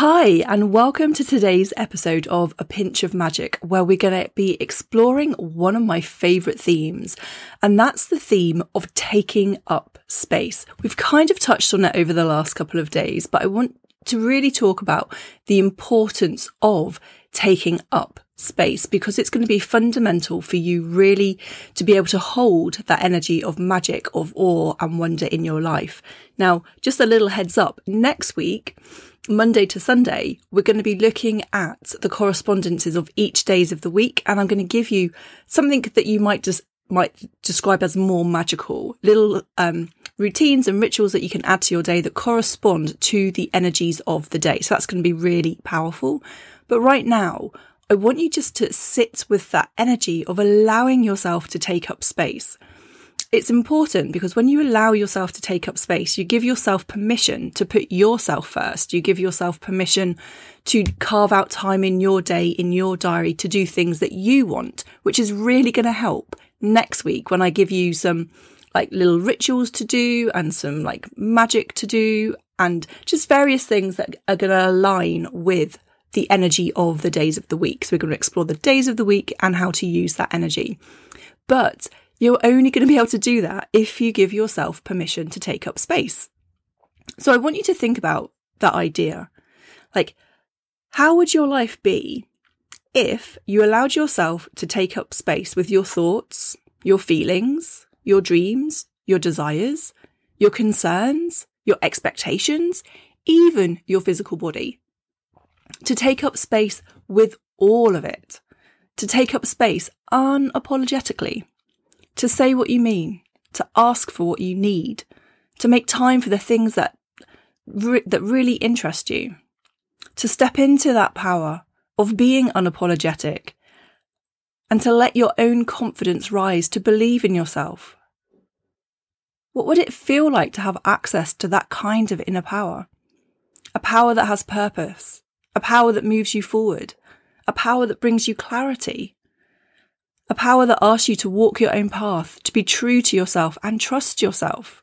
Hi, and welcome to today's episode of A Pinch of Magic, where we're going to be exploring one of my favourite themes, and that's the theme of taking up space. We've kind of touched on it over the last couple of days, but I want to really talk about the importance of taking up space because it's going to be fundamental for you really to be able to hold that energy of magic, of awe and wonder in your life. Now, just a little heads up, next week, Monday to Sunday, we're going to be looking at the correspondences of each days of the week. And I'm going to give you something that you might just might describe as more magical little, um, routines and rituals that you can add to your day that correspond to the energies of the day. So that's going to be really powerful. But right now, I want you just to sit with that energy of allowing yourself to take up space. It's important because when you allow yourself to take up space, you give yourself permission to put yourself first. You give yourself permission to carve out time in your day, in your diary to do things that you want, which is really going to help next week when I give you some like little rituals to do and some like magic to do and just various things that are going to align with the energy of the days of the week. So we're going to explore the days of the week and how to use that energy. But you're only going to be able to do that if you give yourself permission to take up space. So I want you to think about that idea. Like, how would your life be if you allowed yourself to take up space with your thoughts, your feelings, your dreams, your desires, your concerns, your expectations, even your physical body? to take up space with all of it, to take up space unapologetically, to say what you mean, to ask for what you need, to make time for the things that re- that really interest you, to step into that power of being unapologetic and to let your own confidence rise to believe in yourself. What would it feel like to have access to that kind of inner power? A power that has purpose, a power that moves you forward, a power that brings you clarity, a power that asks you to walk your own path, to be true to yourself and trust yourself.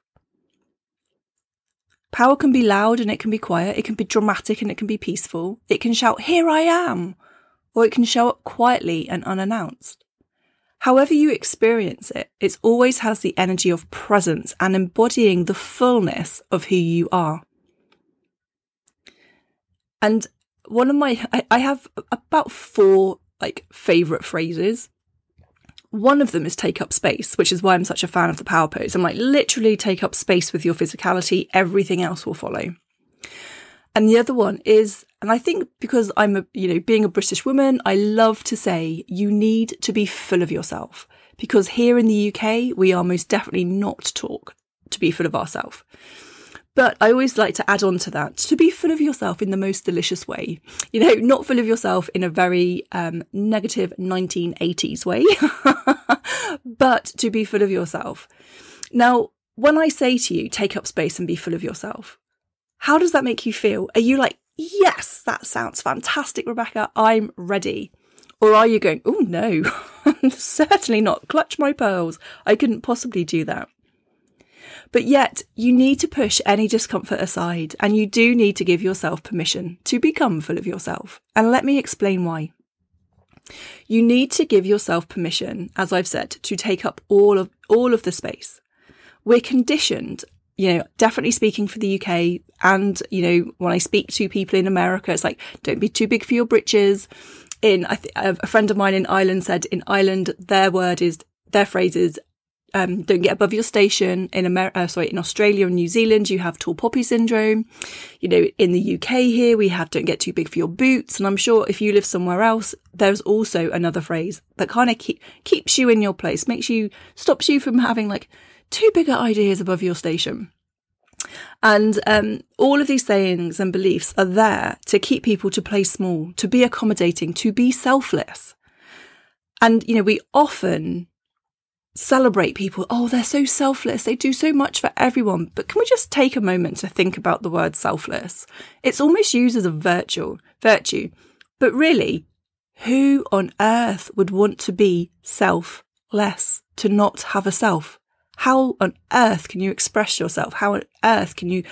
Power can be loud and it can be quiet, it can be dramatic and it can be peaceful, it can shout, Here I am, or it can show up quietly and unannounced. However you experience it, it always has the energy of presence and embodying the fullness of who you are. And one of my I, I have about four like favorite phrases one of them is take up space, which is why I'm such a fan of the power pose. I'm like, literally take up space with your physicality, everything else will follow. And the other one is, and I think because I'm a, you know, being a British woman, I love to say you need to be full of yourself because here in the UK, we are most definitely not taught to be full of ourselves. But I always like to add on to that to be full of yourself in the most delicious way. You know, not full of yourself in a very um, negative 1980s way, but to be full of yourself. Now, when I say to you, take up space and be full of yourself, how does that make you feel? Are you like, yes, that sounds fantastic, Rebecca, I'm ready? Or are you going, oh no, certainly not, clutch my pearls, I couldn't possibly do that. But yet, you need to push any discomfort aside and you do need to give yourself permission to become full of yourself. And let me explain why. You need to give yourself permission, as I've said, to take up all of, all of the space. We're conditioned, you know, definitely speaking for the UK and, you know, when I speak to people in America, it's like, don't be too big for your britches. In, th- a friend of mine in Ireland said in Ireland, their word is, their phrase is, um, don't get above your station. In America, uh, sorry, in Australia and New Zealand, you have tall poppy syndrome. You know, in the UK here, we have don't get too big for your boots. And I'm sure if you live somewhere else, there's also another phrase that kind of keep, keeps you in your place, makes you, stops you from having like too bigger ideas above your station. And um, all of these sayings and beliefs are there to keep people to play small, to be accommodating, to be selfless. And, you know, we often celebrate people. Oh, they're so selfless. They do so much for everyone. But can we just take a moment to think about the word selfless? It's almost used as a virtue, virtue. But really, who on earth would want to be selfless, to not have a self? How on earth can you express yourself? How on earth can you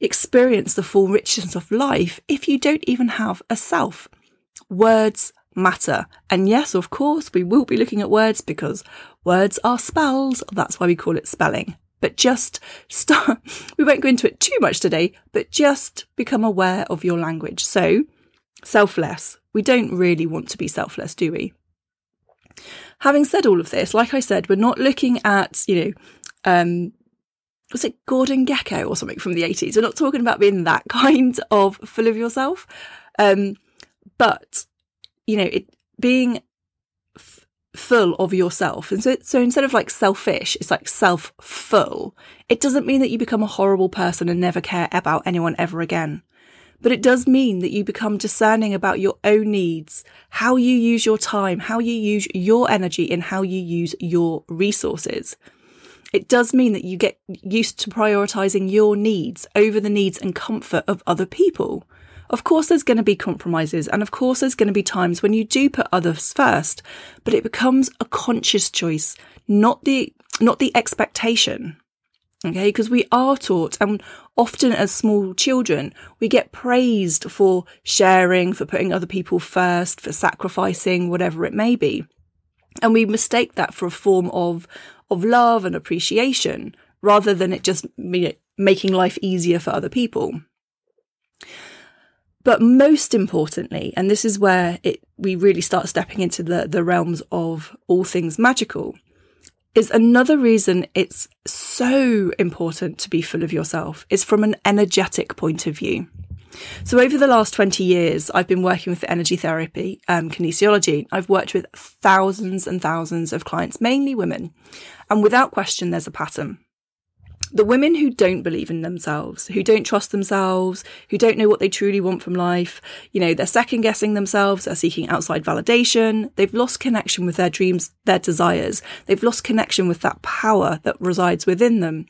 experience the full richness of life if you don't even have a self. Words matter. And yes, of course, we will be looking at words because words are spells. That's why we call it spelling. But just start, we won't go into it too much today, but just become aware of your language. So, selfless. We don't really want to be selfless, do we? Having said all of this, like I said, we're not looking at, you know, um, was it Gordon Gekko or something from the 80s? We're not talking about being that kind of full of yourself. Um, but, you know, it being f- full of yourself. And so, so instead of like selfish, it's like self full. It doesn't mean that you become a horrible person and never care about anyone ever again. But it does mean that you become discerning about your own needs, how you use your time, how you use your energy, and how you use your resources. It does mean that you get used to prioritizing your needs over the needs and comfort of other people. Of course, there's going to be compromises, and of course, there's going to be times when you do put others first, but it becomes a conscious choice, not the not the expectation. Okay, because we are taught, and often as small children, we get praised for sharing, for putting other people first, for sacrificing, whatever it may be. And we mistake that for a form of, of love and appreciation rather than it just you know, making life easier for other people. But most importantly, and this is where it, we really start stepping into the, the realms of all things magical, is another reason it's so important to be full of yourself is from an energetic point of view. So over the last 20 years, I've been working with energy therapy, um, kinesiology. I've worked with thousands and thousands of clients, mainly women. And without question, there's a pattern the women who don't believe in themselves, who don't trust themselves, who don't know what they truly want from life, you know, they're second guessing themselves, they're seeking outside validation, they've lost connection with their dreams, their desires, they've lost connection with that power that resides within them.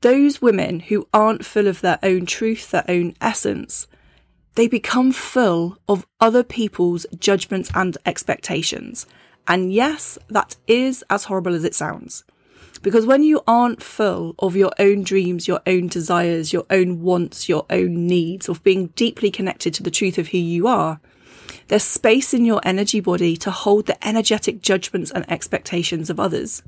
Those women who aren't full of their own truth, their own essence, they become full of other people's judgments and expectations. And yes, that is as horrible as it sounds. Because when you aren't full of your own dreams, your own desires, your own wants, your own needs, of being deeply connected to the truth of who you are, there's space in your energy body to hold the energetic judgments and expectations of others.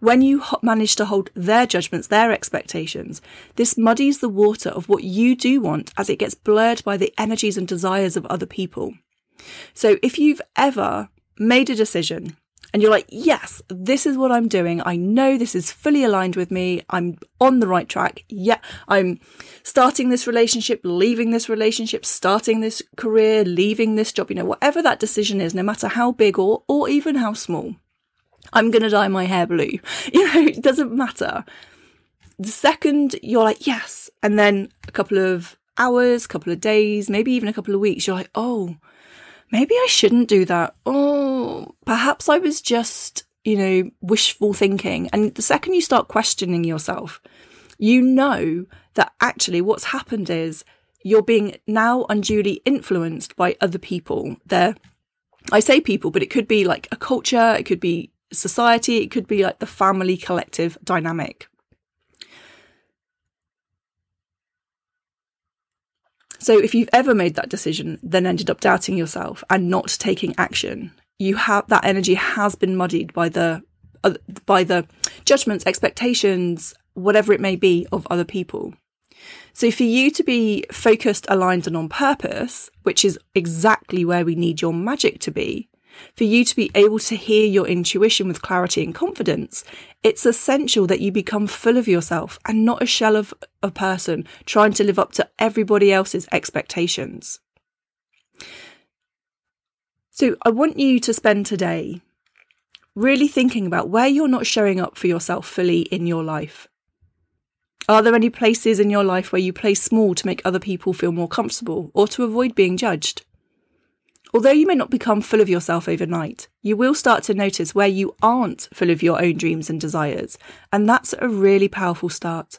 When you manage to hold their judgments, their expectations, this muddies the water of what you do want as it gets blurred by the energies and desires of other people. So if you've ever made a decision and you're like, yes, this is what I'm doing. I know this is fully aligned with me. I'm on the right track. Yeah, I'm starting this relationship, leaving this relationship, starting this career, leaving this job, you know, whatever that decision is, no matter how big or, or even how small. I'm going to dye my hair blue. You know, it doesn't matter. The second you're like, yes. And then a couple of hours, a couple of days, maybe even a couple of weeks, you're like, oh, maybe I shouldn't do that. Oh, perhaps I was just, you know, wishful thinking. And the second you start questioning yourself, you know that actually what's happened is you're being now unduly influenced by other people. There, I say people, but it could be like a culture, it could be society, it could be like the family collective dynamic. So if you've ever made that decision, then ended up doubting yourself and not taking action, you have that energy has been muddied by the uh, by the judgments, expectations, whatever it may be of other people. So for you to be focused, aligned and on purpose, which is exactly where we need your magic to be, for you to be able to hear your intuition with clarity and confidence, it's essential that you become full of yourself and not a shell of a person trying to live up to everybody else's expectations. So I want you to spend today really thinking about where you're not showing up for yourself fully in your life. Are there any places in your life where you play small to make other people feel more comfortable or to avoid being judged? Although you may not become full of yourself overnight, you will start to notice where you aren't full of your own dreams and desires. And that's a really powerful start.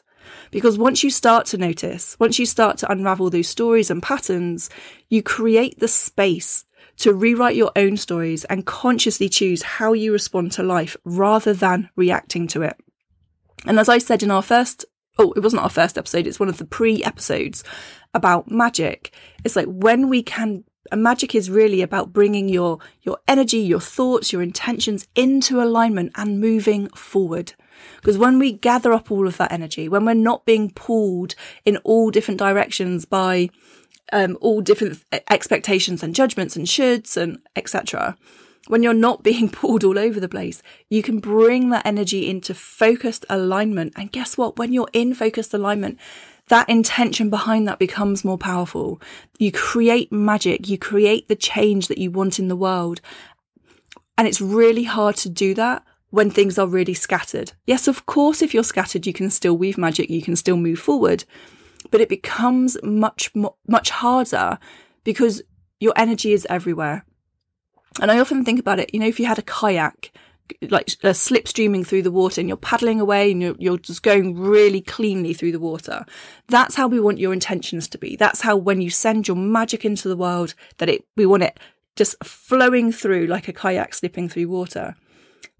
Because once you start to notice, once you start to unravel those stories and patterns, you create the space to rewrite your own stories and consciously choose how you respond to life rather than reacting to it. And as I said in our first oh, it wasn't our first episode, it's one of the pre episodes about magic. It's like when we can, magic is really about bringing your, your energy, your thoughts, your intentions into alignment and moving forward. Because when we gather up all of that energy, when we're not being pulled in all different directions by um, all different expectations and judgments and shoulds and etc., when you're not being pulled all over the place, you can bring that energy into focused alignment. And guess what? When you're in focused alignment, that intention behind that becomes more powerful. You create magic. You create the change that you want in the world. And it's really hard to do that when things are really scattered. Yes, of course, if you're scattered, you can still weave magic. You can still move forward, but it becomes much, much harder because your energy is everywhere. And I often think about it, you know, if you had a kayak, like uh, slipstreaming through the water and you're paddling away and you're, you're just going really cleanly through the water. That's how we want your intentions to be. That's how when you send your magic into the world, that it, we want it just flowing through like a kayak slipping through water.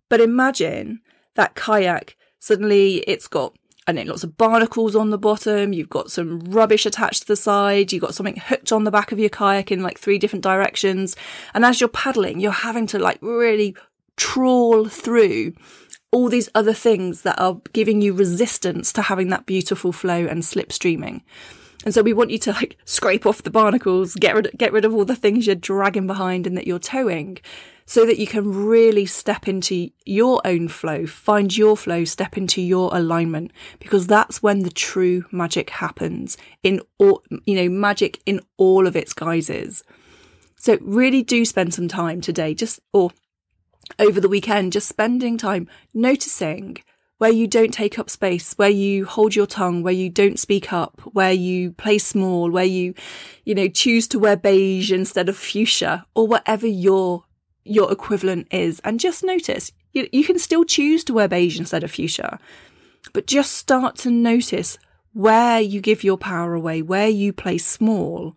But imagine that kayak, suddenly it's got I know lots of barnacles on the bottom. You've got some rubbish attached to the side. You've got something hooked on the back of your kayak in like three different directions. And as you're paddling, you're having to like really trawl through all these other things that are giving you resistance to having that beautiful flow and slipstreaming. And so we want you to like scrape off the barnacles, get rid, get rid of all the things you're dragging behind and that you're towing so that you can really step into your own flow, find your flow, step into your alignment, because that's when the true magic happens in all, you know, magic in all of its guises. So really do spend some time today, just, or over the weekend, just spending time noticing where you don't take up space, where you hold your tongue, where you don't speak up, where you play small, where you, you know, choose to wear beige instead of fuchsia or whatever your your equivalent is. And just notice you, you can still choose to wear beige instead of fuchsia, but just start to notice where you give your power away, where you play small,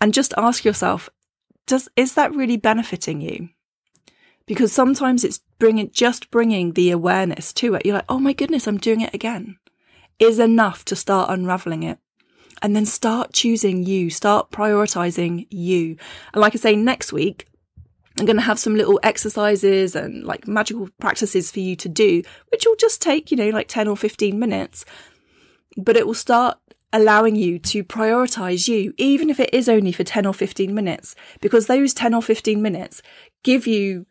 and just ask yourself, does, is that really benefiting you? Because sometimes it's bringing, just bringing the awareness to it. You're like, oh my goodness, I'm doing it again is enough to start unraveling it. And then start choosing you, start prioritizing you. And like I say, next week, I'm going to have some little exercises and like magical practices for you to do, which will just take, you know, like 10 or 15 minutes. But it will start allowing you to prioritize you, even if it is only for 10 or 15 minutes, because those 10 or 15 minutes give you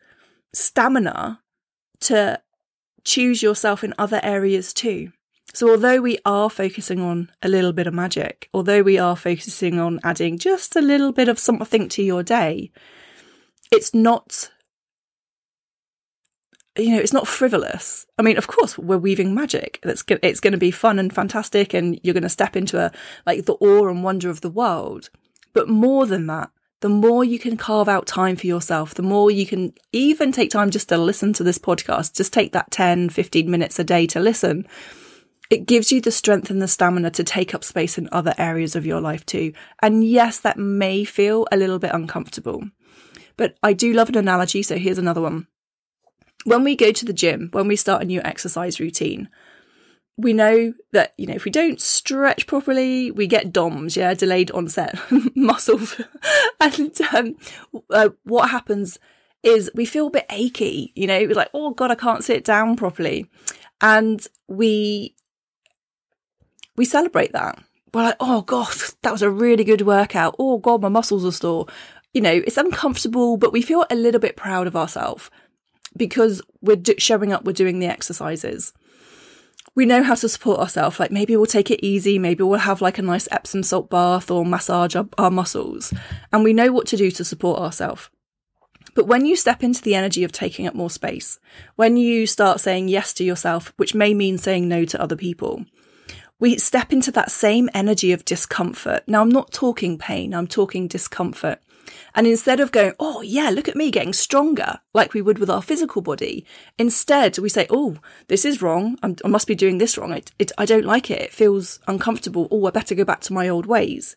stamina to choose yourself in other areas too. So, although we are focusing on a little bit of magic, although we are focusing on adding just a little bit of something to your day, it's not you know, it's not frivolous. I mean, of course, we're weaving magic. It's it's going to be fun and fantastic, and you're going to step into a like the awe and wonder of the world. But more than that, the more you can carve out time for yourself, the more you can even take time just to listen to this podcast. Just take that 10, 15 minutes a day to listen. It gives you the strength and the stamina to take up space in other areas of your life too. And yes, that may feel a little bit uncomfortable. But I do love an analogy, so here's another one. When we go to the gym, when we start a new exercise routine, we know that, you know, if we don't stretch properly, we get DOMS, yeah, delayed onset muscle. and um, uh, what happens is we feel a bit achy, you know, we're like, oh God, I can't sit down properly. And we, we celebrate that. We're like, oh God, that was a really good workout. Oh God, my muscles are sore you know, it's uncomfortable, but we feel a little bit proud of ourselves because we're do- showing up, we're doing the exercises. We know how to support ourselves. Like maybe we'll take it easy. Maybe we'll have like a nice Epsom salt bath or massage our, our muscles. And we know what to do to support ourselves. But when you step into the energy of taking up more space, when you start saying yes to yourself, which may mean saying no to other people, we step into that same energy of discomfort. Now, I'm not talking pain, I'm talking discomfort. And instead of going, oh, yeah, look at me getting stronger, like we would with our physical body, instead we say, oh, this is wrong. I'm, i must be doing this wrong. It, it, I don't like it. It feels uncomfortable. Oh, I better go back to my old ways.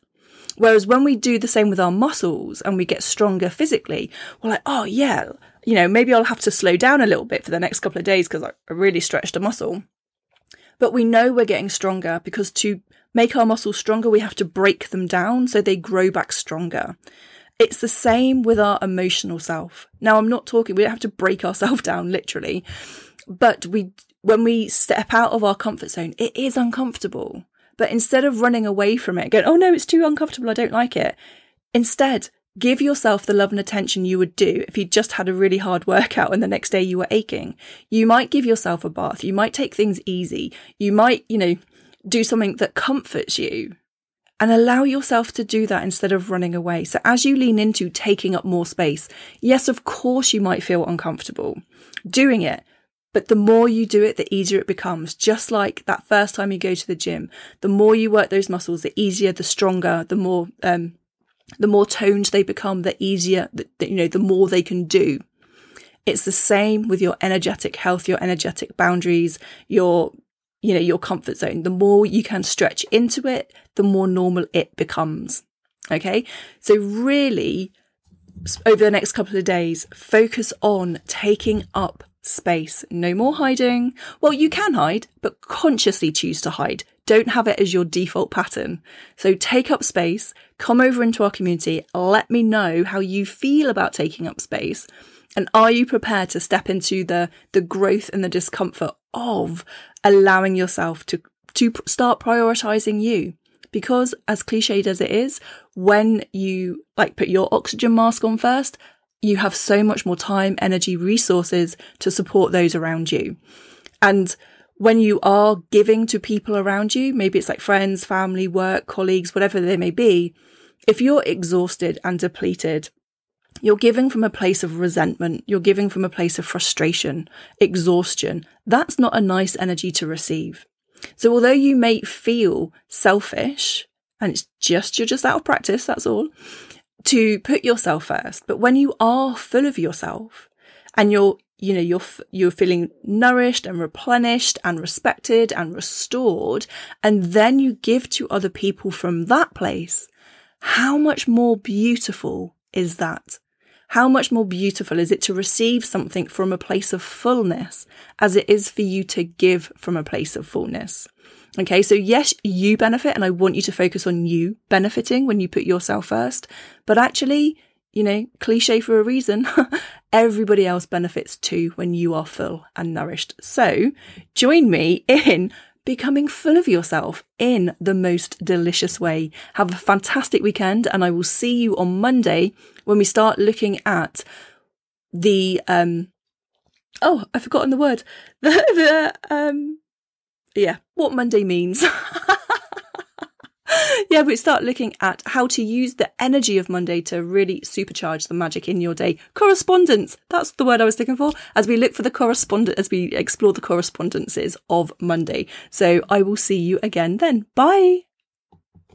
Whereas when we do the same with our muscles and we get stronger physically, we're like, oh, yeah, you know, maybe I'll have to slow down a little bit for the next couple of days because I really stretched a muscle. But we know we're getting stronger because to make our muscles stronger, we have to break them down so they grow back stronger. It's the same with our emotional self. Now, I'm not talking, we don't have to break ourselves down literally, but we, when we step out of our comfort zone, it is uncomfortable. But instead of running away from it, going, oh no, it's too uncomfortable, I don't like it. Instead, give yourself the love and attention you would do if you just had a really hard workout and the next day you were aching. You might give yourself a bath. You might take things easy. You might, you know, do something that comforts you and allow yourself to do that instead of running away. So as you lean into taking up more space, yes, of course you might feel uncomfortable doing it. But the more you do it, the easier it becomes. Just like that first time you go to the gym, the more you work those muscles, the easier, the stronger, the more, um, the more toned they become, the easier, the, you know, the more they can do. It's the same with your energetic health, your energetic boundaries, your, you know, your comfort zone. The more you can stretch into it, the more normal it becomes. Okay. So really, over the next couple of days, focus on taking up space. No more hiding. Well, you can hide, but consciously choose to hide. Don't have it as your default pattern. So take up space, come over into our community, let me know how you feel about taking up space. And are you prepared to step into the, the growth and the discomfort of allowing yourself to, to start prioritizing you? Because as cliched as it is, when you like put your oxygen mask on first, you have so much more time, energy, resources to support those around you. And when you are giving to people around you, maybe it's like friends, family, work, colleagues, whatever they may be, if you're exhausted and depleted, you're giving from a place of resentment. You're giving from a place of frustration, exhaustion. That's not a nice energy to receive. So although you may feel selfish and it's just, you're just out of practice, that's all, to put yourself first. But when you are full of yourself and you're, you know, you're, you're feeling nourished and replenished and respected and restored, and then you give to other people from that place, how much more beautiful is that? How much more beautiful is it to receive something from a place of fullness as it is for you to give from a place of fullness? Okay. So yes, you benefit and I want you to focus on you benefiting when you put yourself first. But actually, you know, cliche for a reason, everybody else benefits too when you are full and nourished. So join me in becoming full of yourself in the most delicious way. Have a fantastic weekend and I will see you on Monday when we start looking at the, um, oh, I've forgotten the word. The, the, um, yeah, what Monday means. yeah, we start looking at how to use the energy of Monday to really supercharge the magic in your day. Correspondence. That's the word I was looking for as we look for the correspondent, as we explore the correspondences of Monday. So I will see you again then. Bye.